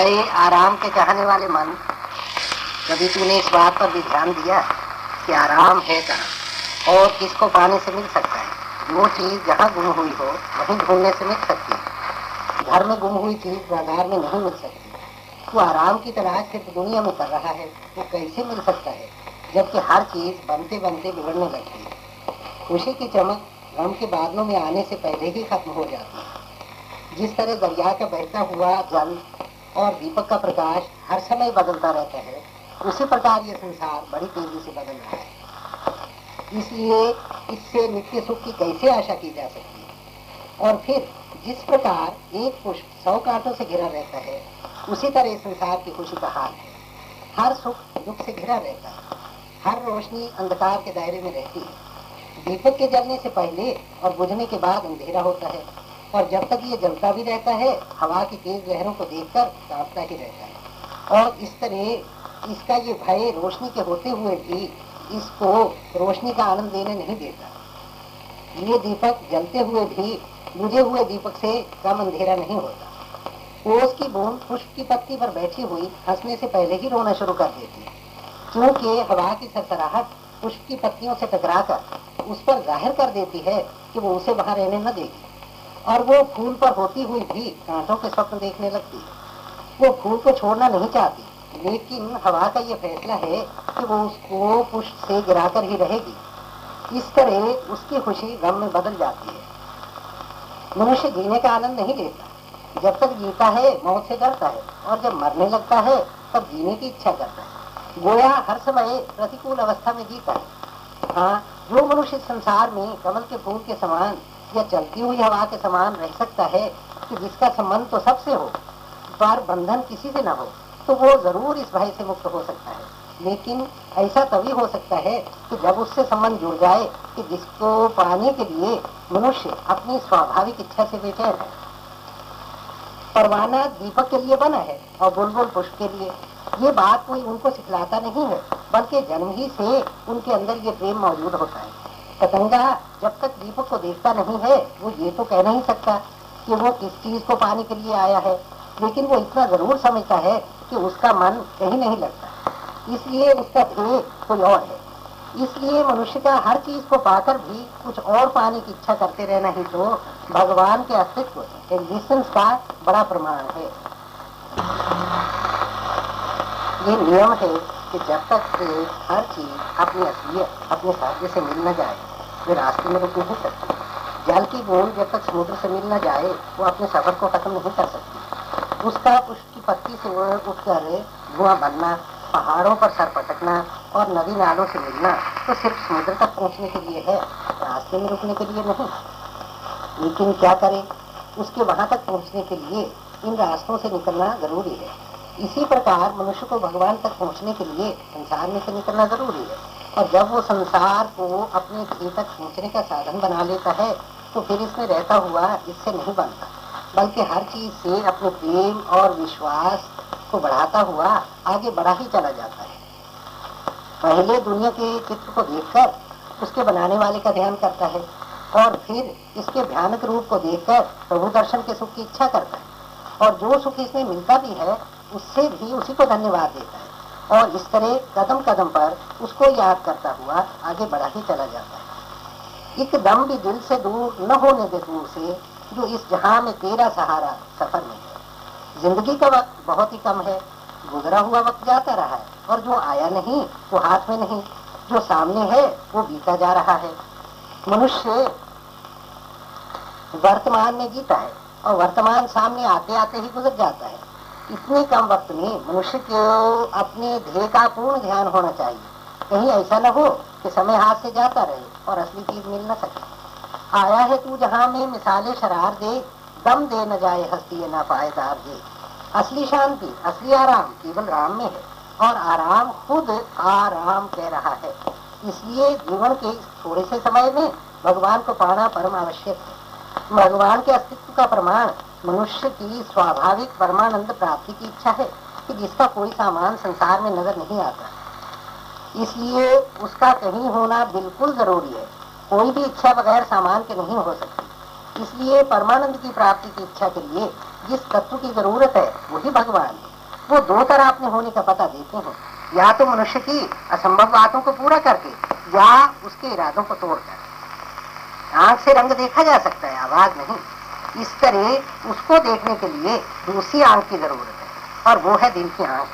अरे, आराम के चाहने वाले मन। कभी तूने इस बात पर भी ध्यान दिया कि आराम है कहाँ? और किसको पाने से मिल सकता है? वो चीज़ जहाँ गुम हुई हो, वहीं ढूँढने से मिल सकती है। घर में गुम हुई चीज़ बाज़ार में नहीं मिल सकती। वो आराम की तलाश सिर्फ़ दुनिया में कर रहा है वो कैसे मिल सकता है? जबकि हर चीज़ बनते बनते बिगड़ने लगती है। खुशी की चमक गम के बादलों में आने से पहले ही खत्म हो जाती है। जिस तरह दरिया का बहता हुआ जल और दीपक का प्रकाश हर समय बदलता रहता है। उसी प्रकार ये संसार बड़ी तेज़ी से बदल रहा है। इसलिए इससे नित्य सुख की कैसे आशा की जा सकती है? और फिर जिस प्रकार एक पुष्प सौ कांटों से घिरा रहता है, उसी तरह संसार की खुशी का हाल है। हर सुख दुख से घिरा रहता है। हर रोशनी अंधकार के दायरे में रहती है। दीपक के जलने से पहले और बुझने के बाद अंधेरा होता है। और जब तक ये जलता भी रहता है, हवा की तेज लहरों को देखकर कांपता ही रहता है। और इस तरह इसका ये भय रोशनी के होते हुए भी इसको रोशनी का आनंद देने नहीं देता। ये दीपक जलते हुए भी बुझे हुए दीपक से कम अंधेरा नहीं होता। ओस की बूंद पुष्प की पत्ती पर बैठी हुई हंसने से पहले ही रोना शुरू कर देती है। क्योंकि हवा की सरसराहट पुष्प की पत्तियों से टकराकर उस पर ज़ाहिर कर देती है कि वो उसे वहाँ रहने न देगी। और वो फूल पर होती हुई भी कांटों के स्वप्न देखने लगती। वो फूल को छोड़ना नहीं चाहती, लेकिन हवा का ये फैसला है कि वो उसको पुष्प से गिराकर ही रहेगी। इस तरह उसकी खुशी गम में बदल जाती है। मनुष्य जीने का आनंद नहीं लेता। जब तक जीता है, मौत से डरता है, और जब मरने लगता है, तब जीने की इच्छा करता है। गोया हर समय प्रतिकूल अवस्था में जीता है। हाँ जो मनुष्य संसार में कमल के फूल के समान या चलती हुई हवा के समान रह सकता है कि जिसका संबंध तो सबसे हो। पर बंधन किसी से न हो तो वो ज़रूर इस भय से मुक्त हो सकता है। लेकिन ऐसा तभी हो सकता है कि जब उससे संबंध जुड़ जाए कि जिसको पाने के लिए मनुष्य अपनी स्वाभाविक इच्छा से बेचैन है। परवाना दीपक के लिए बना है और बुलबुल पुष्प के लिए। ये बात कोई उनको सिखलाता नहीं है, बल्कि जन्म ही से उनके अंदर ये प्रेम मौजूद होता है। पतंगा जब तक दीपक को देखता नहीं है, वो ये तो कह नहीं सकता कि वो किस चीज़ को पाने के लिए आया है। लेकिन वो इतना ज़रूर समझता है कि उसका मन कहीं नहीं लगता। इसलिए उसका ध्येय कोई और है। इसलिए मनुष्य का हर चीज़ को पाकर भी कुछ और पाने की इच्छा करते रहना ही तो भगवान के अस्तित्व एग्जिस्टेंस का बड़ा प्रमाण है। ये नियम है कि जब तक हर चीज़ अपनी असलियत अपने साध्य से मिल न जाए वे रास्ते में रुक नहीं सकती जल की बूंद जब तक समुद्र से मिल न जाए, वो अपने सफ़र को खत्म नहीं कर सकती। उसका उसकी पत्ती से उठकर धुआँ बनना, पहाड़ों पर सर पटकना और नदी नालों से मिलना तो सिर्फ़ समुद्र तक पहुँचने के लिए है, रास्ते में रुकने के लिए नहीं। लेकिन क्या करें? उसके वहाँ तक पहुँचने के लिए इन रास्तों से निकलना ज़रूरी है। इसी प्रकार मनुष्य को भगवान तक पहुँचने के लिए संसार में से निकलना ज़रूरी है। और जब वो संसार को अपने ध्येय तक पहुँचने का साधन बना लेता है तो फिर इसमें रहता हुआ इससे नहीं बनता। बल्कि हर चीज़ से अपने प्रेम और विश्वास को बढ़ाता हुआ आगे बढ़ा ही चला जाता है। पहले दुनिया के चित्र को देखकर उसके बनाने वाले का ध्यान करता है, और फिर इसके भयानक रूप को देखकर प्रभु दर्शन के सुख की इच्छा करता है। और जो सुख इसमें मिलता भी है, उससे भी उसी को धन्यवाद देता है। और इस तरह कदम कदम पर उसको याद करता हुआ आगे बढ़ा ही चला जाता है। एकदम भी दिल से दूर न होने दे दूर से जो इस जहाँ में तेरा सहारा सफ़र में है। ज़िंदगी का वक्त बहुत ही कम है, गुजरा हुआ वक्त जाता रहा है, और जो आया नहीं, वो हाथ में नहीं, जो सामने है, वो बीता जा रहा है। मनुष्य वर्तमान में जीता है, और वर्तमान सामने आते आते ही गुजर जाता है। इतने कम वक्त में मनुष्य को अपने ध्येय का पूर्ण ध्यान होना चाहिए। कहीं ऐसा न हो कि समय हाथ से जाता रहे और असली चीज़ मिल न सके। आया है तू जहाँ में मिसाले शरार दे, दम दे न जाए हस्ती न पाएदार दे। असली शांति, असली आराम केवल राम में है और आराम खुद आराम कह रहा है। इसलिए जीवन के थोड़े से समय में भगवान को पाना परम आवश्यक है। भगवान के अस्तित्व का प्रमाण, मनुष्य की स्वाभाविक परमानंद प्राप्ति की इच्छा है कि जिसका कोई सामान संसार में नज़र नहीं आता। इसलिए उसका कहीं होना बिल्कुल ज़रूरी है। कोई भी इच्छा बगैर सामान के नहीं हो सकती। इसलिए परमानंद की प्राप्ति की इच्छा के लिए जिस तत्व की ज़रूरत है, वही भगवान है। वो दो तरह अपने होने का पता देते हैं। या तो मनुष्य की असंभव बातों को पूरा करके, या उसके इरादों को तोड़कर। आँख से रंग देखा जा सकता है, आवाज़ नहीं। इस तरह उसको देखने के लिए दूसरी आँख की ज़रूरत है, और वो है दिल की आँख।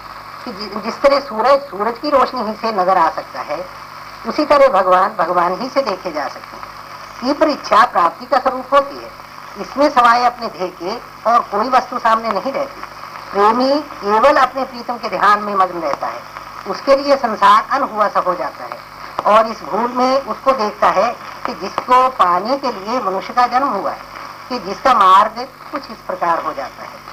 कि जिस तरह सूरज सूरज की रोशनी ही से नज़र आ सकता है, उसी तरह भगवान भगवान ही से देखे जा सकते हैं। तीव्र इच्छा प्राप्ति का स्वरूप होती है। इसमें सवाए अपने ध्येय के और कोई वस्तु सामने नहीं रहती। प्रेमी केवल अपने प्रीतम के ध्यान में मग्न रहता है। उसके लिए संसार अन हुआ सा हो जाता है। और इस भूल में उसको देखता है कि जिसको पाने के लिए मनुष्य का जन्म हुआ है, कि जिसका मार्ग कुछ इस प्रकार हो जाता है।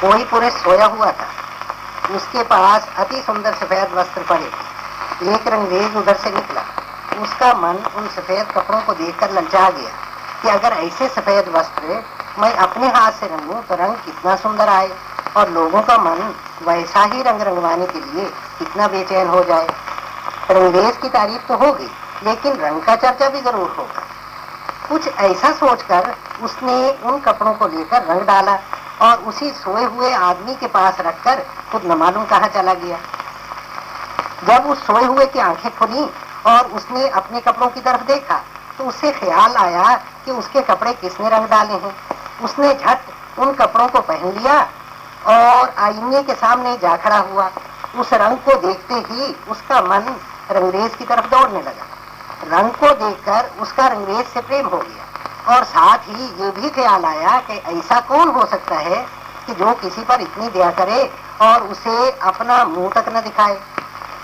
कोई पुरुष सोया हुआ था। उसके पास अति सुंदर सफ़ेद वस्त्र पड़े। एक रंगेज उधर से निकला। उसका मन उन सफ़ेद कपड़ों को देखकर ललचा गया कि अगर ऐसे सफ़ेद वस्त्र मैं अपने हाथ से रंगूं तो रंग कितना सुंदर आए। और लोगों का मन वैसा ही रंग रंगवाने के लिए कितना बेचैन हो जाए। रंगरेज की तारीफ़ तो होगी, लेकिन रंग का चर्चा भी ज़रूर होगा। कुछ ऐसा सोचकर उसने उन कपड़ों को लेकर रंग डाला और उसी सोए हुए आदमी के पास रखकर खुद न मालूम कहा चला गया। जब उस सोए हुए की आँखें खुली और उसने अपने कपड़ों की तरफ़ देखा तो उसे ख्याल आया कि उसके कपड़े किसने रंग डाले हैं। उसने झट उन कपड़ों को पहन लिया और आईने के सामने जा खड़ा हुआ। उस रंग को देखते ही उसका मन रंगरेज की तरफ़ दौड़ने लगा। रंग को देखकर उसका रंगरेज से प्रेम हो गया। और साथ ही ये भी ख्याल आया कि ऐसा कौन हो सकता है कि जो किसी पर इतनी दया करे और उसे अपना मुँह तक न दिखाए।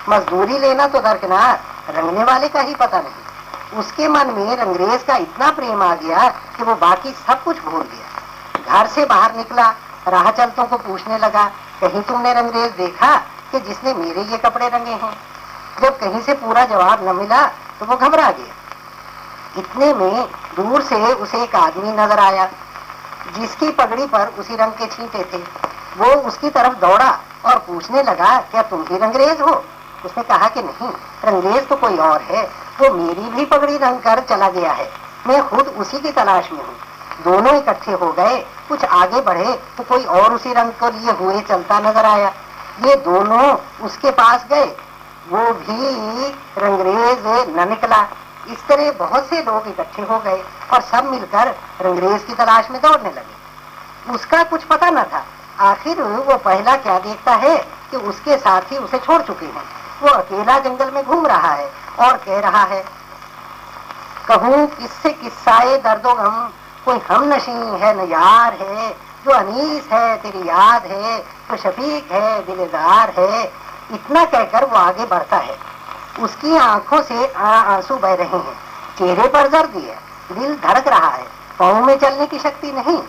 मजदूरी लेना तो दरकिनार रंगने वाले का ही पता नहीं। उसके मन में रंगरेज का इतना प्रेम आ गया कि वो बाकी सब कुछ भूल गया। घर से बाहर निकला राह चलतों को पूछने लगा, कहीं तुमने रंगरेज देखा कि जिसने मेरे ये कपड़े रंगे हैं? जब कहीं से पूरा जवाब न मिला तो वो घबरा गया। इतने में दूर से उसे एक आदमी नज़र आया, जिसकी पगड़ी पर उसी रंग के छींटे थे। वो उसकी तरफ़ दौड़ा और पूछने लगा, क्या तुम भी रंगरेज हो? उसने कहा कि नहीं, रंगरेज तो कोई और है। वो मेरी भी पगड़ी रंग कर चला गया है। मैं खुद उसी की तलाश में हूँ। दोनों इकट्ठे हो गए कुछ आगे बढ़े तो कोई और उसी रंग को लिए हुए चलता नज़र आया। ये दोनों उसके पास गए। वो भी रंगरेज न निकला। इस तरह बहुत से लोग इकट्ठे हो गए और सब मिलकर रंगरेज की तलाश में दौड़ने लगे। उसका कुछ पता न था। आखिर वो पहला क्या देखता है कि उसके साथी उसे छोड़ चुके हैं। वो अकेला जंगल में घूम रहा है और कह रहा है, कहूँ, किससे किस्साए दर्दो गम कोई हम नशी है, न यार है। जो अनीस है, तेरी याद है। जो शफीक है, दिलेदार है। इतना कहकर वो आगे बढ़ता है। उसकी आँखों से आँसू बह रहे हैं। चेहरे पर दर्द है। दिल धड़क रहा है। पाँव में चलने की शक्ति नहीं।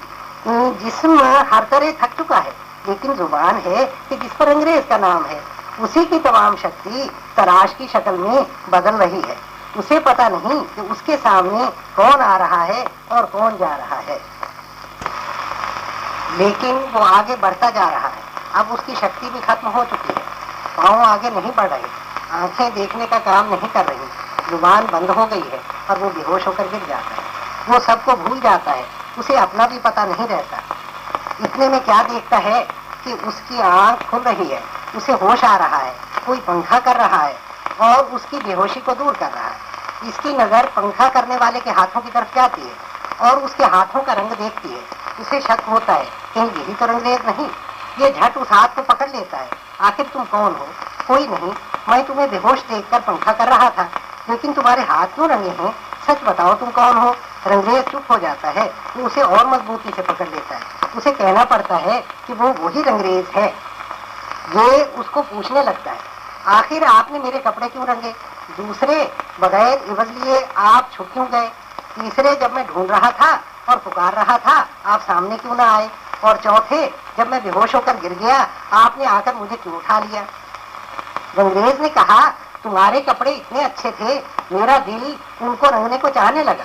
जिसम हर तरह थक चुका है। लेकिन ज़ुबान है कि जिस पर अंग्रेज़ का नाम है। उसी की तमाम शक्ति तराश की शक्ल में बदल रही है। उसे पता नहीं कि उसके सामने कौन आ रहा है और कौन जा रहा है। लेकिन वो आगे बढ़ता जा रहा है। अब उसकी शक्ति भी खत्म हो चुकी है। पाँव आगे नहीं बढ़ रहे। आँखें देखने का काम नहीं कर रही। ज़ुबान बंद हो गई है और वो बेहोश होकर गिर जाता है। वो सबको भूल जाता है। उसे अपना भी पता नहीं रहता। इतने में क्या देखता है कि उसकी आँख खुल रही है। उसे होश आ रहा है। कोई पंखा कर रहा है। और उसकी बेहोशी को दूर कर रहा है। इसकी नज़र पंखा करने वाले के हाथों की तरफ़ जाती है और उसके हाथों का रंग देखती है। उसे शक होता है, कहीं यही तो रंगरेज नहीं। ये झट उस हाथ को पकड़ लेता है। आखिर तुम कौन हो? कोई नहीं, मैं तुम्हें बेहोश देखकर पंखा कर रहा था। लेकिन तुम्हारे हाथ क्यों रंगे हैं? सच बताओ तुम कौन हो? रंगरेज चुप हो जाता है वो उसे और मजबूती से पकड़ लेता है। उसे कहना पड़ता है कि वो वही रंगरेज है। ये उसको पूछने लगता है आखिर आपने मेरे कपड़े क्यों रंगे? दूसरे बगैर इवज लिए आप छुप क्यों गए? तीसरे जब मैं ढूंढ रहा था और पुकार रहा था, आप सामने क्यों ना आए? और चौथे, जब मैं बेहोश होकर गिर गया, आपने आकर मुझे क्यों उठा लिया? अंग्रेज़ ने कहा, तुम्हारे कपड़े इतने अच्छे थे, मेरा दिल उनको रंगने को चाहने लगा।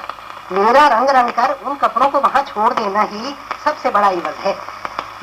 मेरा रंग रंग कर उन कपड़ों को वहाँ छोड़ देना ही सबसे बड़ा इवज है।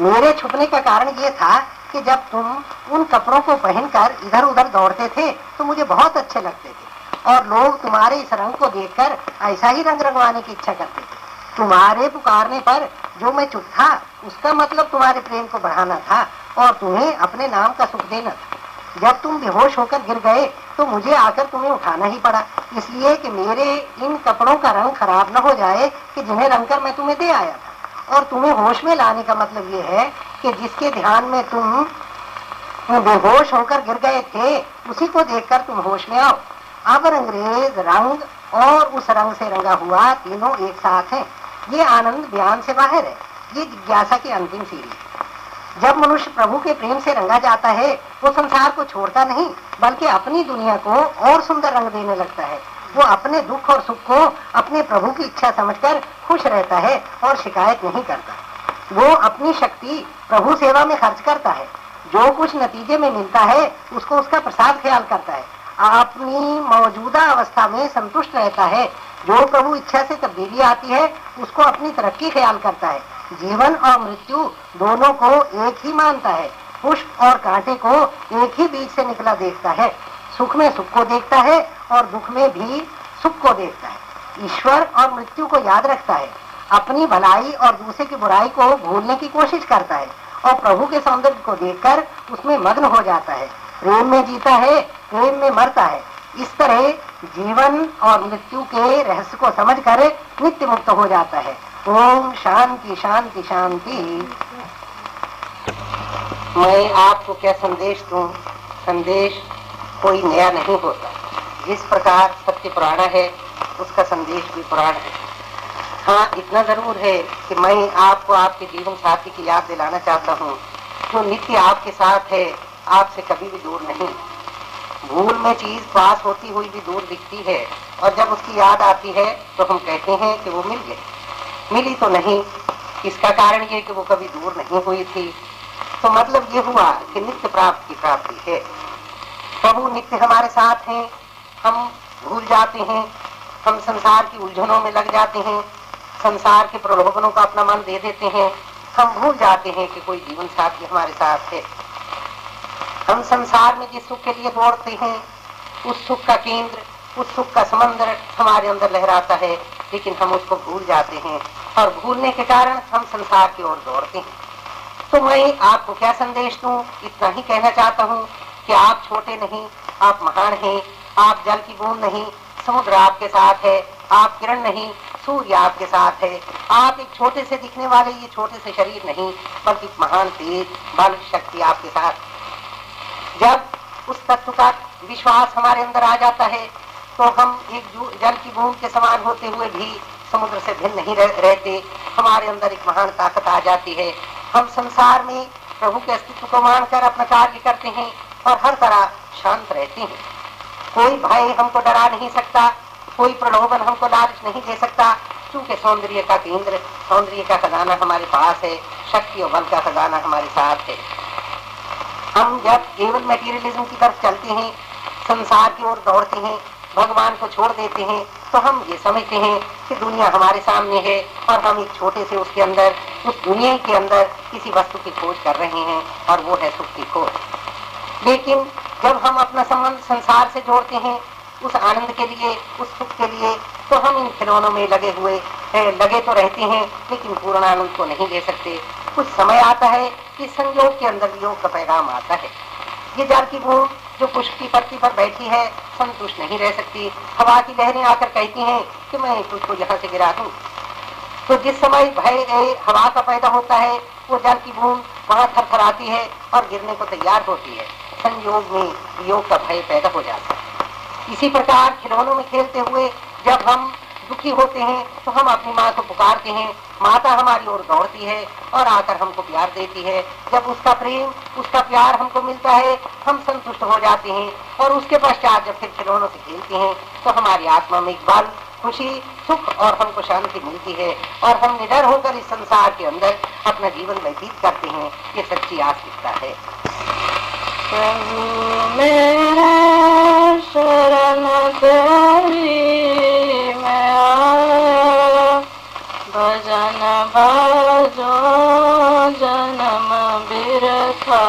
मेरे छुपने का कारण ये था कि जब तुम उन कपड़ों को पहनकर इधर उधर दौड़ते थे तो मुझे बहुत अच्छे लगते थे। और लोग तुम्हारे इस रंग को देखकर ऐसा ही रंग रंगवाने की इच्छा करते थे। तुम्हारे पुकारने पर जो मैं चुप था, उसका मतलब तुम्हारे प्रेम को बढ़ाना था और तुम्हें अपने नाम का सुख देना था। जब तुम बेहोश होकर गिर गए तो मुझे आकर तुम्हें उठाना ही पड़ा। इसलिए कि मेरे इन कपड़ों का रंग खराब न हो जाए कि जिन्हें रंग कर मैं तुम्हें दे आया था। और तुम्हें होश में लाने का मतलब ये है कि जिसके ध्यान में तुम बेहोश होकर गिर गए थे, उसी को देखकर तुम होश में आओ। अब अंग्रेज़ रंग और उस रंग से रंगा हुआ तीनों एक साथ है, ये आनंद बयान से बाहर है, ये जिज्ञासा की अंतिम सीढ़ी जब मनुष्य प्रभु के प्रेम से रंगा जाता है, वो संसार को छोड़ता नहीं, बल्कि अपनी दुनिया को और सुंदर रंग देने लगता है। वो अपने दुख और सुख को अपने प्रभु की इच्छा समझकर खुश रहता है और शिकायत नहीं करता। वो अपनी शक्ति प्रभु सेवा में खर्च करता है। जो कुछ नतीजे में मिलता है, उसको उसका प्रसाद ख्याल करता है। अपनी मौजूदा अवस्था में संतुष्ट रहता है। जो प्रभु इच्छा से तब्दीली आती है, उसको अपनी तरक्की ख्याल करता है। जीवन और मृत्यु दोनों को एक ही मानता है। पुष्प और कांटे को एक ही बीज से निकला देखता है। सुख में सुख को देखता है और दुख में भी सुख को देखता है। ईश्वर और मृत्यु को याद रखता है। अपनी भलाई और दूसरे की बुराई को भूलने की कोशिश करता है और प्रभु के सौंदर्य को देखकर उसमें मग्न हो जाता है। प्रेम में जीता है, प्रेम में मरता है। इस तरह जीवन और मृत्यु के रहस्य को समझकर नित्य मुक्त हो जाता है। ओम शांति शांति शांति। मैं आपको क्या संदेश दूँ? संदेश कोई नया नहीं होता। जिस प्रकार सत्य पुराना है, उसका संदेश भी पुराना है। हाँ इतना ज़रूर है कि मैं आपको आपके जीवन साथी की याद दिलाना चाहता हूँ। जो नित्य आपके साथ है, आपसे कभी भी दूर नहीं। भूल में चीज़ पास होती हुई भी दूर दिखती है, और जब उसकी याद आती है तो हम कहते हैं कि वो मिल गई मिली तो नहीं। इसका कारण ये कि वो कभी दूर नहीं हुई थी। तो मतलब ये हुआ कि नित्य प्राप्त की प्राप्ति है। प्रभु नित्य हमारे साथ हैं। हम भूल जाते हैं। हम संसार की उलझनों में लग जाते हैं। संसार के प्रलोभनों का अपना मन दे देते हैं, हम भूल जाते हैं कि कोई जीवन साथी हमारे साथ है। हम संसार में जिस सुख के लिए दौड़ते हैं, उस सुख का केंद्र, उस सुख का समंदर हमारे अंदर लहराता है, लेकिन हम उसको भूल जाते हैं। और भूलने के कारण हम संसार की ओर दौड़ते हैं। तो मैं आपको क्या संदेश दूँ? इतना ही कहना चाहता हूँ कि आप छोटे नहीं, आप महान हैं, आप जल की बूंद नहीं, समुद्र आपके साथ है, आप किरण नहीं सूर्य आपके साथ है। आप एक छोटे से दिखने वाले ये छोटे से शरीर नहीं बल्कि महान तेज बल शक्ति आपके साथ। जब उस तत्व का विश्वास हमारे अंदर आ जाता है तो हम एक जल की बूंद के समान होते हुए भी समुद्र से भिन्न नहीं रह, रहते। हमारे अंदर एक महान ताकत आ जाती है। हम संसार में प्रभु के अस्तित्व को मानकर अपना कार्य करते हैं और हर तरह शांत रहते हैं। कोई भय हमको डरा नहीं सकता। कोई प्रलोभन हमको लालच नहीं दे सकता, क्योंकि सौंदर्य का केंद्र, सौंदर्य का खजाना हमारे पास है, शक्ति और बल का खजाना हमारे साथ है। हम जब केवल मेटीरियलिज्म की तरफ़ चलते हैं, संसार की ओर दौड़ते हैं, भगवान को छोड़ देते हैं तो हम ये समझते हैं कि दुनिया हमारे सामने है और हम एक छोटे से उसके अंदर, उस दुनिया के अंदर किसी वस्तु की खोज कर रहे हैं और वो है सुख की खोज। लेकिन जब हम अपना संबंध संसार से जोड़ते हैं उस आनंद के लिए, उस सुख के लिए तो हम इन खिलौनों में लगे हुए लगे तो रहते हैं, लेकिन पूर्ण आनंद को नहीं ले सकते। कुछ समय आता है कि संयोग के अंदर योग का पैगाम आता है। ये जल की बूंद जो पुष्प की पत्ती पर बैठी है, संतुष्ट नहीं रह सकती। हवा की लहरें आकर कहती हैं कि मैं तुझको यहाँ से गिरा दूँ। तो जिस समय भय हवा का पैदा होता है, वो जल की बूंद वहाँ थरथराती है और गिरने को तैयार होती है। संयोग में योग का भय पैदा हो जाता है। इसी प्रकार खिलौनों में खेलते हुए जब हम दुखी होते हैं तो हम अपनी माँ को पुकारते हैं। माता हमारी ओर दौड़ती है और आकर हमको प्यार देती है। जब उसका प्रेम, उसका प्यार हमको मिलता है, हम संतुष्ट हो जाते हैं और उसके पश्चात जब फिर खिलौनों से खेलते हैं तो हमारी आत्मा में इकबाल खुशी, सुख और हमको शांति मिलती है और हम निडर होकर इस संसार के अंदर अपना जीवन व्यतीत करते हैं। ये सच्ची आस्तिकता है। भजन भजो जन्म बिरथा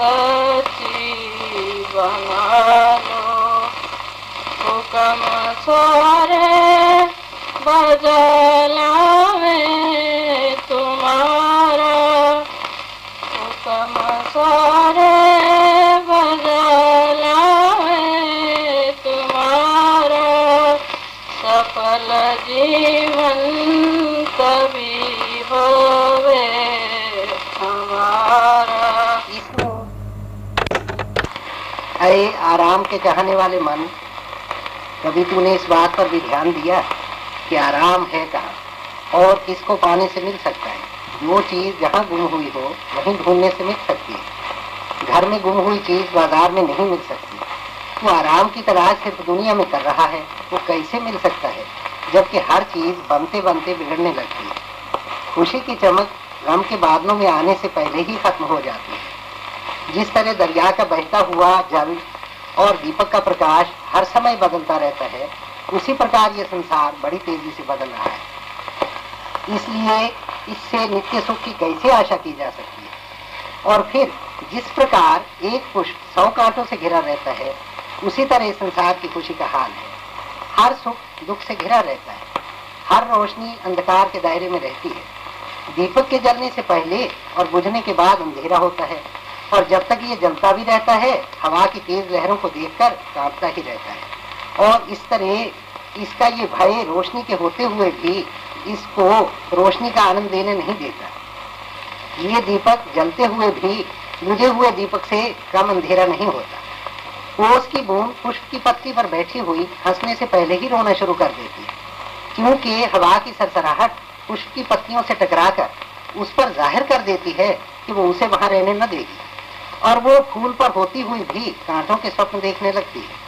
हमें सच्ची बना लो हुक्म आराम के चाहने वाले मन, कभी तूने इस बात पर भी ध्यान दिया कि आराम है कहाँ? और किसको पाने से मिल सकता है? जो चीज़ जहाँ गुम हुई हो, वहीं ढूँढने से मिल सकती है। घर में गुम हुई चीज़ बाज़ार में नहीं मिल सकती। वो आराम की तलाश सिर्फ़ दुनिया में कर रहा है, वो कैसे मिल सकता है? जबकि हर चीज़ बनते बनते बिगड़ने लगती है। खुशी की चमक गम के बादलों में आने से पहले ही खत्म हो जाती है। जिस तरह दरिया का बहता हुआ जल और दीपक का प्रकाश हर समय बदलता रहता है। उसी प्रकार ये संसार बड़ी तेज़ी से बदल रहा है। इसलिए इससे नित्य सुख की कैसे आशा की जा सकती है? और फिर जिस प्रकार एक पुष्प सौ कांटों से घिरा रहता है, उसी तरह संसार की खुशी का हाल है। हर सुख दुख से घिरा रहता है। हर रोशनी अंधकार के दायरे में रहती है। दीपक के जलने से पहले और बुझने के बाद अंधेरा होता है। और जब तक ये जलता भी रहता है, हवा की तेज लहरों को देखकर कांपता ही रहता है। और इस तरह इसका ये भय रोशनी के होते हुए भी इसको रोशनी का आनंद देने नहीं देता। ये दीपक जलते हुए भी बुझे हुए दीपक से कम अंधेरा नहीं होता। ओस की बूंद पुष्प की पत्ती पर बैठी हुई हंसने से पहले ही रोना शुरू कर देती है। क्योंकि हवा की सरसराहट पुष्प की पत्तियों से टकराकर उस पर ज़ाहिर कर देती है कि वो उसे वहाँ रहने न देगी। और वो फूल पर होती हुई भी कांटों के स्वप्न देखने लगती है।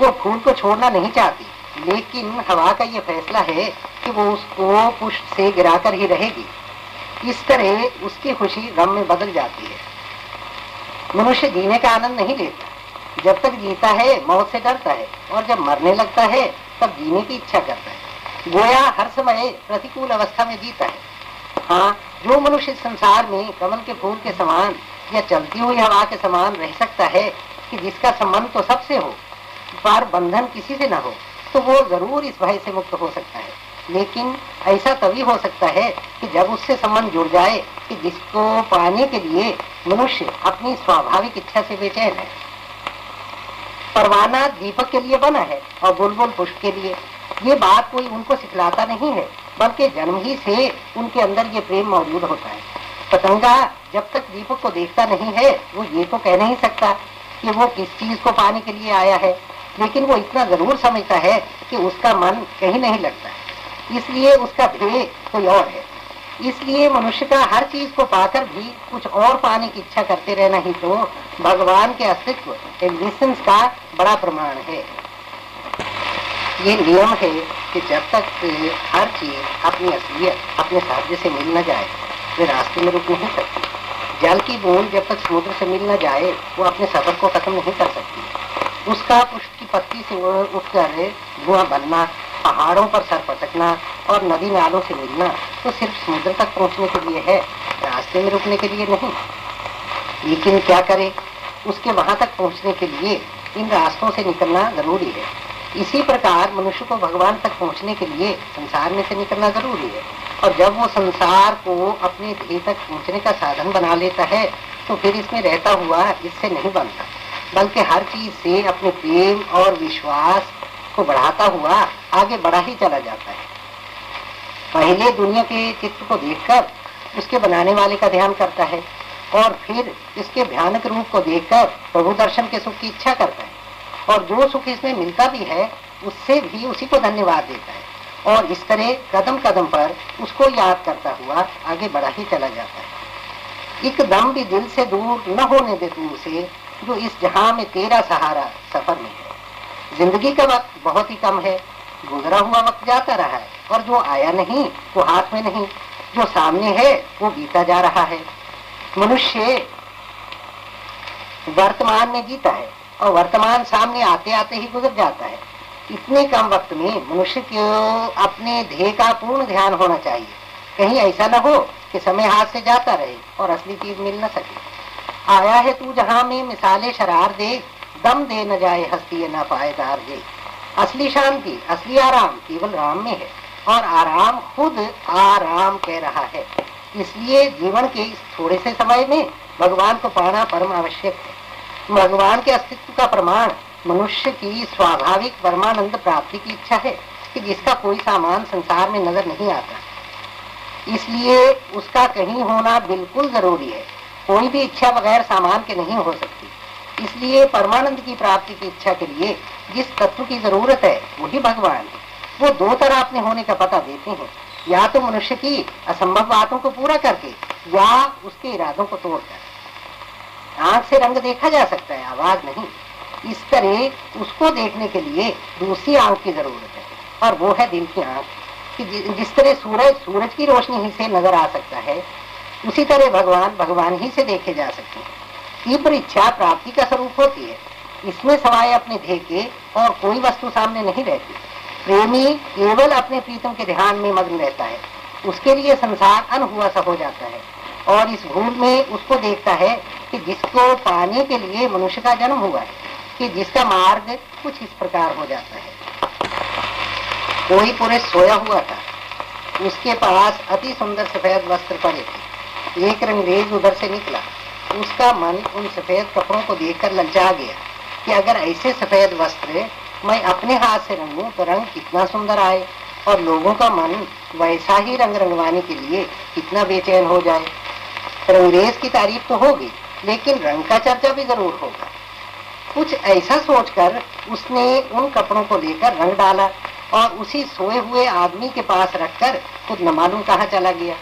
वो फूल को छोड़ना नहीं चाहती, लेकिन हवा का ये फैसला है कि वो उसको पुष्प से गिराकर ही रहेगी। इस तरह उसकी खुशी गम में बदल जाती है। मनुष्य जीने का आनंद नहीं लेता। जब तक जीता है, मौत से डरता है, और जब मरने लगता है, तब जीने की इच्छा करता है। गोया हर समय प्रतिकूल अवस्था में जीता है। हाँ जो मनुष्य संसार में कमल के फूल के समान या चलती हुई हवा के समान रह सकता है कि जिसका संबंध तो सबसे हो। पर बंधन किसी से न हो तो वो ज़रूर इस भय से मुक्त हो सकता है। लेकिन ऐसा तभी हो सकता है कि जब उससे संबंध जुड़ जाए कि जिसको पाने के लिए मनुष्य अपनी स्वाभाविक इच्छा से बेचैन है। परवाना दीपक के लिए बना है और बुलबुल पुष्प के लिए। ये बात कोई उनको सिखलाता नहीं है, बल्कि जन्म ही से उनके अंदर ये प्रेम मौजूद होता है। पतंगा जब तक दीपक को देखता नहीं है, वो ये तो कह नहीं सकता कि वो किस चीज़ को पाने के लिए आया है। लेकिन वो इतना ज़रूर समझता है कि उसका मन कहीं नहीं लगता इसलिए उसका ध्येय कोई और है। इसलिए मनुष्य का हर चीज़ को पाकर भी कुछ और पाने की इच्छा करते रहना ही तो भगवान के अस्तित्व एग्जिस्टेंस का बड़ा प्रमाण है। ये नियम है कि जब तक हर चीज़ अपनी असलियत, अपने साध्य से मिल न जाए वे रास्ते में रुक नहीं सकती जल की बूंद जब तक समुद्र से मिल न जाए, वो अपने सफ़र को खत्म नहीं कर सकती। उसका पुष्प की पत्ती से उठकर धुआँ बनना, पहाड़ों पर सर पटकना और नदी नालों से मिलना तो सिर्फ़ समुद्र तक पहुँचने के लिए है, रास्ते में रुकने के लिए नहीं। लेकिन क्या करे? उसके वहाँ तक पहुँचने के लिए इन रास्तों से निकलना ज़रूरी है। इसी प्रकार मनुष्य को भगवान तक पहुँचने के लिए संसार में से निकलना ज़रूरी है। और जब वो संसार को अपने ध्येय तक पहुँचने का साधन बना लेता है तो फिर इसमें रहता हुआ इससे नहीं बनता, बल्कि हर चीज़ से अपने प्रेम और विश्वास को बढ़ाता हुआ आगे बढ़ा ही चला जाता है। पहले दुनिया के चित्र को देखकर उसके बनाने वाले का ध्यान करता है, और फिर इसके भयानक रूप को देखकर प्रभु दर्शन के सुख की इच्छा करता है, और जो सुख इसमें मिलता भी है, उससे भी उसी को धन्यवाद देता है। और इस तरह कदम कदम पर उसको याद करता हुआ आगे बढ़ा ही चला जाता है। एकदम भी दिल से दूर न होने दे तू उसे, जो इस जहाँ में तेरा सहारा सफ़र में है। ज़िंदगी का वक्त बहुत ही कम है, गुजरा हुआ वक्त जाता रहा है, और जो आया नहीं, वो हाथ में नहीं, जो सामने है, वो बीता जा रहा है। मनुष्य वर्तमान में जीता है, और वर्तमान सामने आते आते ही गुजर जाता है। इतने कम वक्त में मनुष्य को अपने ध्येय का पूर्ण ध्यान होना चाहिए। कहीं ऐसा न हो कि समय हाथ से जाता रहे और असली चीज़ मिल न सके। आया है तू जहाँ में मिसाले शरार दे, दम दे न जाए हस्ती न पाएदार दे। असली शांति, असली आराम केवल राम में है और आराम खुद आराम कह रहा है। इसलिए जीवन के इस थोड़े से समय में भगवान को पाना परम आवश्यक है। भगवान के अस्तित्व का प्रमाण मनुष्य की स्वाभाविक परमानंद प्राप्ति की इच्छा है कि जिसका कोई सामान संसार में नज़र नहीं आता। इसलिए उसका कहीं होना बिल्कुल ज़रूरी है। कोई भी इच्छा बगैर सामान के नहीं हो सकती। इसलिए परमानंद की प्राप्ति की इच्छा के लिए जिस तत्व की ज़रूरत है, वही भगवान है। वो दो तरह अपने होने का पता देते हैं। या तो मनुष्य की असंभव बातों को पूरा करके, या उसके इरादों को तोड़कर। आँख से रंग देखा जा सकता है, आवाज़ नहीं। इस तरह उसको देखने के लिए दूसरी आँख की ज़रूरत है। और वो है दिल की आँख कि जिस तरह सूरज सूरज की रोशनी ही से नज़र आ सकता है, उसी तरह भगवान भगवान ही से देखे जा सकते हैं। तीव्र इच्छा प्राप्ति का स्वरूप होती है। इसमें सवाए अपने ध्येय के और कोई वस्तु सामने नहीं रहती। प्रेमी केवल अपने प्रीतम के ध्यान में मग्न रहता है। उसके लिए संसार अन हुआ सा हो जाता है। और इस भूल में उसको देखता है कि जिसको पाने के लिए मनुष्य का जन्म हुआ है। कि जिसका मार्ग कुछ इस प्रकार हो जाता है। कोई पुरुष सोया हुआ था। उसके पास अति सुंदर सफ़ेद वस्त्र पड़े थे। एक रंगरेज उधर से निकला। उसका मन उन सफ़ेद कपड़ों को देखकर ललचा गया कि अगर ऐसे सफ़ेद वस्त्र मैं अपने हाथ से रंगूं तो रंग कितना सुंदर आए और लोगों का मन वैसा ही रंग रंगवाने के लिए कितना बेचैन हो जाए। रंगरेज की तारीफ़ तो होगी, लेकिन रंग का चर्चा भी ज़रूर होगा। कुछ ऐसा सोचकर उसने उन कपड़ों को लेकर रंग डाला और उसी सोए हुए आदमी के पास रखकर खुद न मालूम कहा चला गया।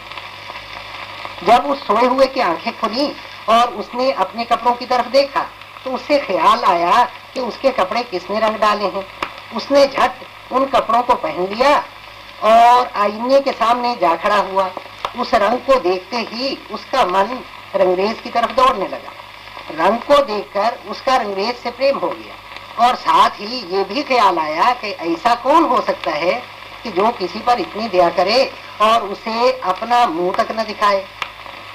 जब उस सोए हुए की आँखें खुली और उसने अपने कपड़ों की तरफ़ देखा तो उससे ख्याल आया कि उसके कपड़े किसने रंग डाले हैं। उसने झट उन कपड़ों को पहन लिया और आईने के सामने जा खड़ा हुआ। उस रंग को देखते ही उसका मन रंगरेज की तरफ़ दौड़ने लगा। रंग को देखकर उसका रंगरेज से प्रेम हो गया। और साथ ही ये भी ख्याल आया कि ऐसा कौन हो सकता है कि जो किसी पर इतनी दया करे और उसे अपना मुँह तक न दिखाए?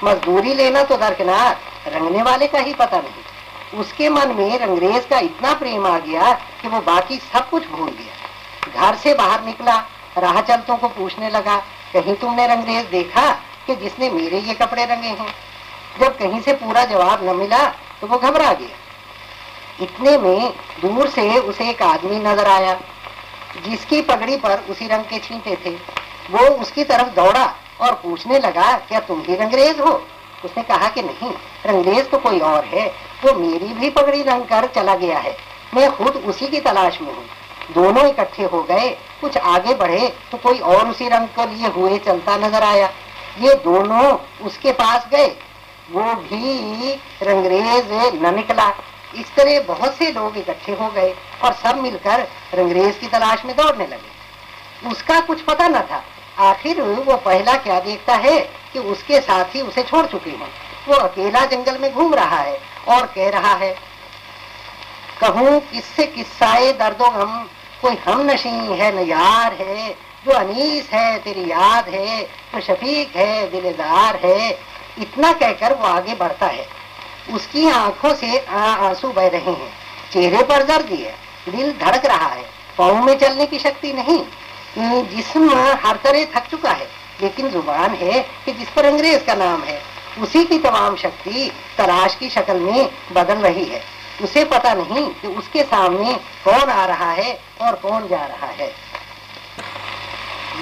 मजदूरी लेना तो दरकिनार रंगने वाले का ही पता नहीं। उसके मन में रंगरेज का इतना प्रेम आ गया कि वो बाकी सब कुछ भूल गया। घर से बाहर निकला, राह चलतों को पूछने लगा, कहीं तुमने रंगरेज देखा कि जिसने मेरे ये कपड़े रंगे हैं? जब कहीं से पूरा जवाब न मिला तो वो घबरा गया। इतने में दूर से उसे एक आदमी नज़र आया, जिसकी पगड़ी पर उसी रंग के छींटे थे। वो उसकी तरफ़ दौड़ा और पूछने लगा, क्या तुम भी रंगरेज हो? उसने कहा कि नहीं, रंगरेज तो कोई और है। वो मेरी भी पगड़ी रंग कर चला गया है। मैं खुद उसी की तलाश में हूँ। दोनों इकट्ठे हो गए, कुछ आगे बढ़े तो कोई और उसी रंग को लिए हुए चलता नज़र आया। ये दोनों उसके पास गए वो भी रंगरेज न निकला। इस तरह बहुत से लोग इकट्ठे हो गए और सब मिलकर रंगरेज की तलाश में दौड़ने लगे। उसका कुछ पता न था। आखिर वो पहला क्या देखता है कि उसके साथी उसे छोड़ चुके हैं। वो अकेला जंगल में घूम रहा है और कह रहा है, कहूँ, किससे किस्साए दर्दो हम? कोई हम नशी है, न यार है। जो अनीस है, तेरी याद है। जो शफीक है, दिलेदार है। इतना कहकर वो आगे बढ़ता है। उसकी आँखों से आँसू बह रहे हैं। चेहरे पर दर्द है दिल धड़क रहा है। पाँव में चलने की शक्ति नहीं। जिसम हर तरह थक चुका है। लेकिन ज़ुबान है कि जिस पर अंग्रेज़ का नाम है। उसी की तमाम शक्ति तलाश की शक्ल में बदल रही है। उसे पता नहीं कि उसके सामने कौन आ रहा है और कौन जा रहा है।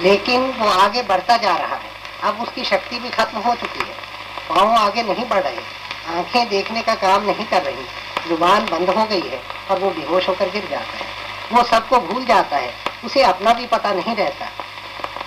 लेकिन वो आगे बढ़ता जा रहा है। अब उसकी शक्ति भी खत्म हो चुकी है। पाँव आगे नहीं बढ़ रहे। आँखें देखने का काम नहीं कर रही। ज़ुबान बंद हो गई है और वो बेहोश होकर गिर जाता है। वो सबको भूल जाता है। उसे अपना भी पता नहीं रहता।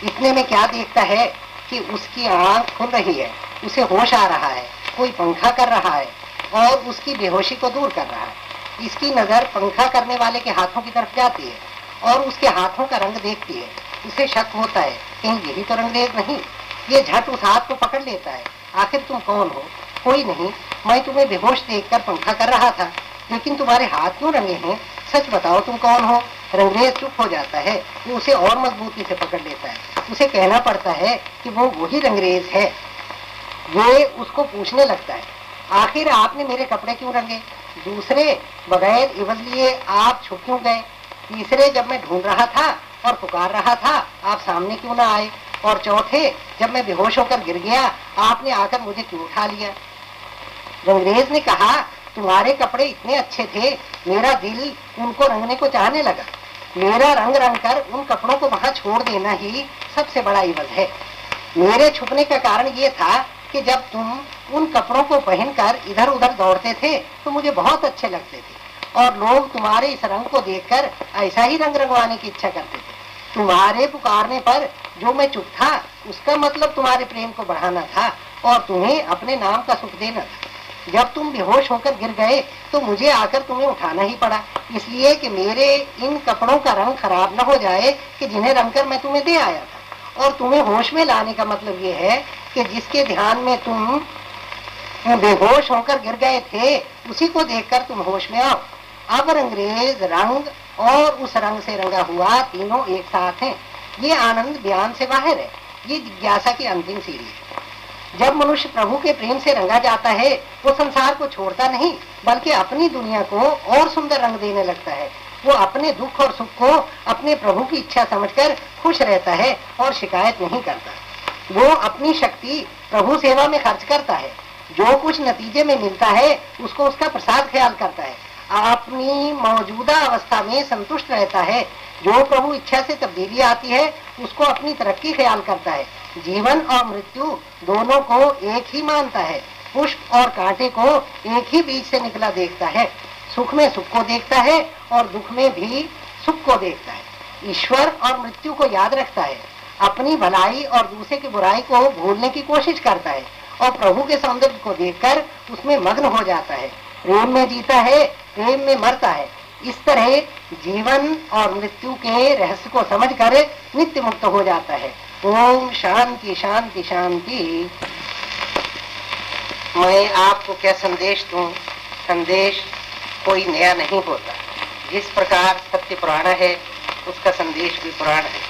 इतने में क्या देखता है कि उसकी आँख खुल रही है। उसे होश आ रहा है। कोई पंखा कर रहा है और उसकी बेहोशी को दूर कर रहा है। इसकी नज़र पंखा करने वाले के हाथों की तरफ़ जाती है और उसके हाथों का रंग देखती है। उसे शक होता है, कहीं यही तो रंगरेज नहीं। ये झट उस हाथ को पकड़ लेता है। आखिर तुम कौन हो? कोई नहीं, मैं तुम्हें बेहोश देखकर पंखा कर रहा था, लेकिन तुम्हारे हाथ क्यों रंगे हैं? सच बताओ तुम कौन हो? रंगरेज चुप हो जाता है, वो उसे और मजबूती से पकड़ लेता है। उसे कहना पड़ता है कि वो वही रंगरेज है। ये उसको पूछने लगता है, आखिर आपने मेरे कपड़े क्यों रंगे? दूसरे बगैर इवज लिए आप छुप क्यों गए? तीसरे जब मैं ढूंढ रहा था और पुकार रहा था, आप सामने क्यों ना आए? और चौथे, जब मैं बेहोश होकर गिर गया, आपने आकर मुझे क्यों उठा लिया? रंगरेज ने कहा, तुम्हारे कपड़े इतने अच्छे थे, मेरा दिल उनको रंगने को चाहने लगा। मेरा रंग रंग कर उन कपड़ों को वहाँ छोड़ देना ही सबसे बड़ा इवज है। मेरे छुपने का कारण ये था कि जब तुम उन कपड़ों को पहनकर इधर उधर दौड़ते थे तो मुझे बहुत अच्छे लगते थे। और लोग तुम्हारे इस रंग को देखकर ऐसा ही रंग रंगवाने की इच्छा करते थे। तुम्हारे पुकारने पर जो मैं चुप था, उसका मतलब तुम्हारे प्रेम को बढ़ाना था और तुम्हें अपने नाम का सुख देना था। जब तुम बेहोश होकर गिर गए तो मुझे आकर तुम्हें उठाना ही पड़ा। इसलिए कि मेरे इन कपड़ों का रंग खराब न हो जाए कि जिन्हें रंग कर मैं तुम्हें दे आया था। और तुम्हें होश में लाने का मतलब ये है कि जिसके ध्यान में तुम बेहोश होकर गिर गए थे, उसी को देखकर तुम होश में आओ। अब अंग्रेज़ रंग और उस रंग से रंगा हुआ तीनों एक साथ हैं। ये आनंद बयान से बाहर है। ये जिज्ञासा की अंतिम सीढ़ी है। जब मनुष्य प्रभु के प्रेम से रंगा जाता है, वो संसार को छोड़ता नहीं, बल्कि अपनी दुनिया को और सुंदर रंग देने लगता है। वो अपने दुख और सुख को अपने प्रभु की इच्छा समझकर खुश रहता है और शिकायत नहीं करता। वो अपनी शक्ति प्रभु सेवा में खर्च करता है। जो कुछ नतीजे में मिलता है, उसको उसका प्रसाद ख्याल करता है। अपनी मौजूदा अवस्था में संतुष्ट रहता है। जो प्रभु इच्छा से तब्दीली आती है, उसको अपनी तरक्की ख्याल करता है। जीवन और मृत्यु दोनों को एक ही मानता है। पुष्प और कांटे को एक ही बीज से निकला देखता है। सुख में सुख को देखता है और दुख में भी सुख को देखता है। ईश्वर और मृत्यु को याद रखता है। अपनी भलाई और दूसरे की बुराई को भूलने की कोशिश करता है और प्रभु के सौंदर्य को देखकर उसमें मग्न हो जाता है। प्रेम में जीता है प्रेम में मरता है। इस तरह जीवन और मृत्यु के रहस्य को समझकर नित्य मुक्त हो जाता है। ओम शांति शांति शांति। मैं आपको क्या संदेश दूँ? संदेश कोई नया नहीं होता। जिस प्रकार सत्य पुराना है, उसका संदेश भी पुराना है।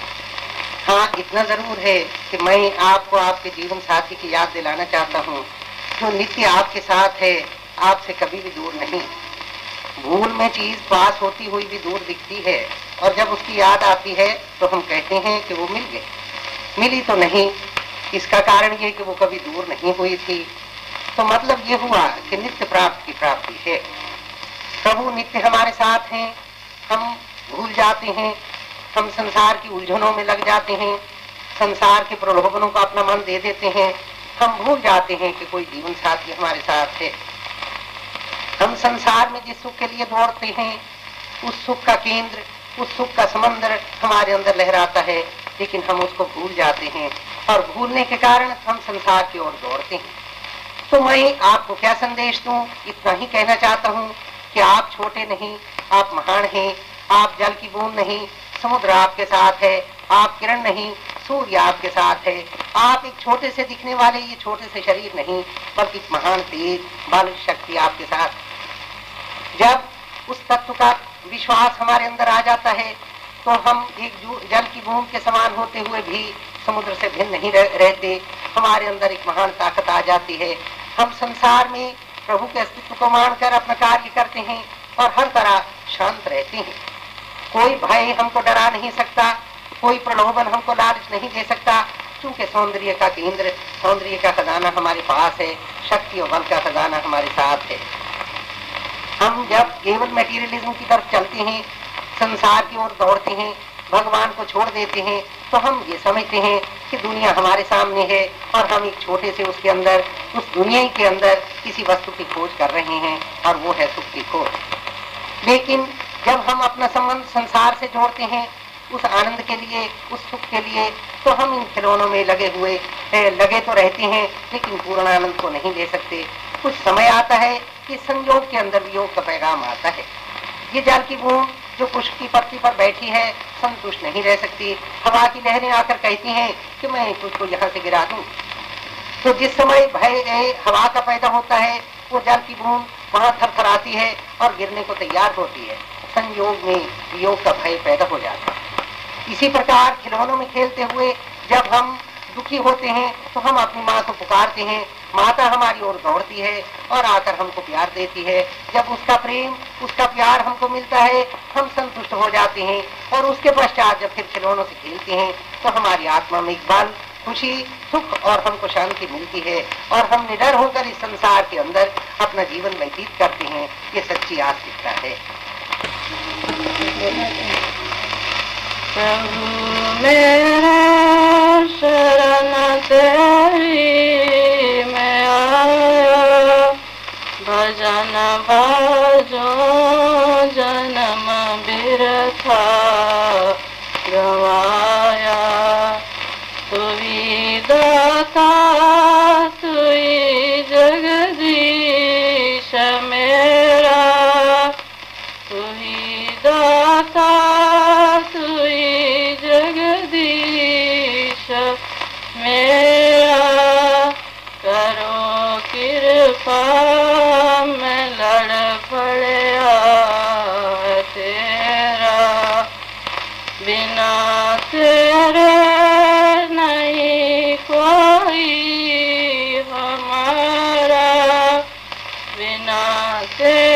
हाँ इतना ज़रूर है कि मैं आपको आपके जीवन साथी की याद दिलाना चाहता हूँ। जो नित्य आपके साथ है, आपसे कभी भी दूर नहीं। भूल में चीज़ पास होती हुई भी दूर दिखती है, और जब उसकी याद आती है तो हम कहते हैं कि वो मिल गई। मिली तो नहीं, इसका कारण ये कि वो कभी दूर नहीं हुई थी। तो मतलब ये हुआ कि नित्य प्राप्त की प्राप्ति है। प्रभु नित्य हमारे साथ हैं, हम भूल जाते हैं, हम संसार की उलझनों में लग जाते हैं, संसार के प्रलोभनों को अपना मन दे देते हैं, हम भूल जाते हैं कि कोई जीवन साथी हमारे साथ है। हम संसार में जिस सुख के लिए दौड़ते हैं, उस सुख का केंद्र, उस सुख का समंदर हमारे अंदर लहराता है, लेकिन हम उसको भूल जाते हैं और भूलने के कारण हम संसार की ओर दौड़ते हैं। तो मैं आपको क्या संदेश दूँ? इतना ही कहना चाहता हूँ कि आप छोटे नहीं, आप महान हैं, आप जल की बूंद नहीं, समुद्र आपके साथ है, आप किरण नहीं, सूर्य आपके साथ है। आप एक छोटे से दिखने वाले, ये छोटे से शरीर नहीं, बल्कि महान तेज बल शक्ति आपके साथ। जब उस तत्व का विश्वास हमारे अंदर आ जाता है तो हम एक जल की बूंद के समान होते हुए भी समुद्र से भिन्न नहीं रहते। हमारे अंदर एक महान ताकत आ जाती है। हम संसार में प्रभु के अस्तित्व को मानकर अपना कार्य करते हैं और हर तरह शांत रहते हैं। कोई भय हमको डरा नहीं सकता, कोई प्रलोभन हमको लालच नहीं दे सकता, क्योंकि सौंदर्य का केंद्र सौंदर्य का खजाना हमारे पास है शक्ति और बल का खजाना हमारे साथ है। हम जब केवल मेटीरियलिज्म की तरफ़ चलते हैं, संसार की ओर दौड़ते हैं, भगवान को छोड़ देते हैं तो हम ये समझते हैं कि दुनिया हमारे सामने है और हम एक छोटे से उसके अंदर, उस दुनिया के अंदर किसी वस्तु की खोज कर रहे हैं और वो है सुख की खोज। लेकिन जब हम अपना संबंध संसार से जोड़ते हैं, उस आनंद के लिए, उस सुख के लिए तो हम इन खिलौनों में लगे हुए, लगे तो रहते हैं, लेकिन पूर्ण आनंद को नहीं ले सकते। कुछ समय आता है कि संयोग के अंदर योग का पैगाम आता है। ये जल की बूंद जो पुष्प की पत्ती पर बैठी है, संतुष्ट नहीं रह सकती। हवा की लहरें आकर कहती हैं कि मैं तुझको यहाँ से गिरा दूँ। तो जिस समय भय हवा का पैदा होता है, वो जल की बूंद वहाँ थरथराती है और गिरने को तैयार होती है। संयोग में योग का भय पैदा हो जाता है। इसी प्रकार खिलौनों में खेलते हुए जब हम दुखी होते हैं तो हम अपनी माँ को पुकारते हैं माता हमारी ओर दौड़ती है और आकर हमको प्यार देती है। जब उसका प्रेम, उसका प्यार हमको मिलता है, हम संतुष्ट हो जाते हैं और उसके पश्चात जब फिर खिलौनों से खेलते हैं तो हमारी आत्मा में इकबाल खुशी, सुख और हमको शांति मिलती है और हम निडर होकर इस संसार के अंदर अपना जीवन व्यतीत करते हैं। ये सच्ची आस्तिकता है। शरण तेरी home. तेरे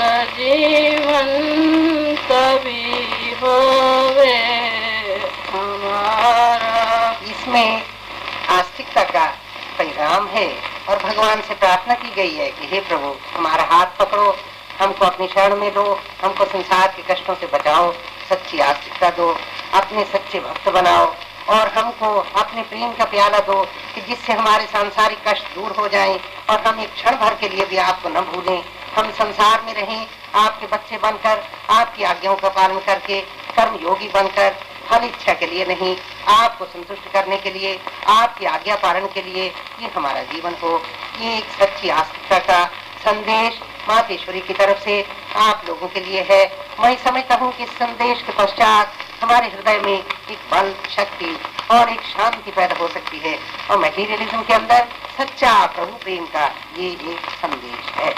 जीवन तभी होवे हमारा इसमें आस्तिकता का पैगाम है और भगवान से प्रार्थना की गई है कि हे प्रभु, हमारा हाथ पकड़ो, हमको अपनी शरण में दो हमको संसार के कष्टों से बचाओ, सच्ची आस्तिकता दो, अपने सच्चे भक्त बनाओ और हमको अपने प्रेम का प्याला दो कि जिससे हमारे सांसारिक कष्ट दूर हो जाएँ और हम एक क्षण भर के लिए भी आपको न भूलें। हम संसार में रहें, आपके बच्चे बनकर, आपकी आज्ञाओं का पालन करके कर्म योगी बनकर फल इच्छा के लिए नहीं, आपको संतुष्ट करने के लिए, आपकी आज्ञा पालन के लिए ये हमारा जीवन हो। ये एक सच्ची आस्तिकता का संदेश मातेश्वरी की तरफ़ से आप लोगों के लिए है। मैं समझता हूँ कि इस संदेश के पश्चात हमारे हृदय में एक बल, शक्ति और एक शांति पैदा हो सकती है। और मटीरियलिज्म के अंदर सच्चा प्रभु प्रेम का ये एक संदेश है।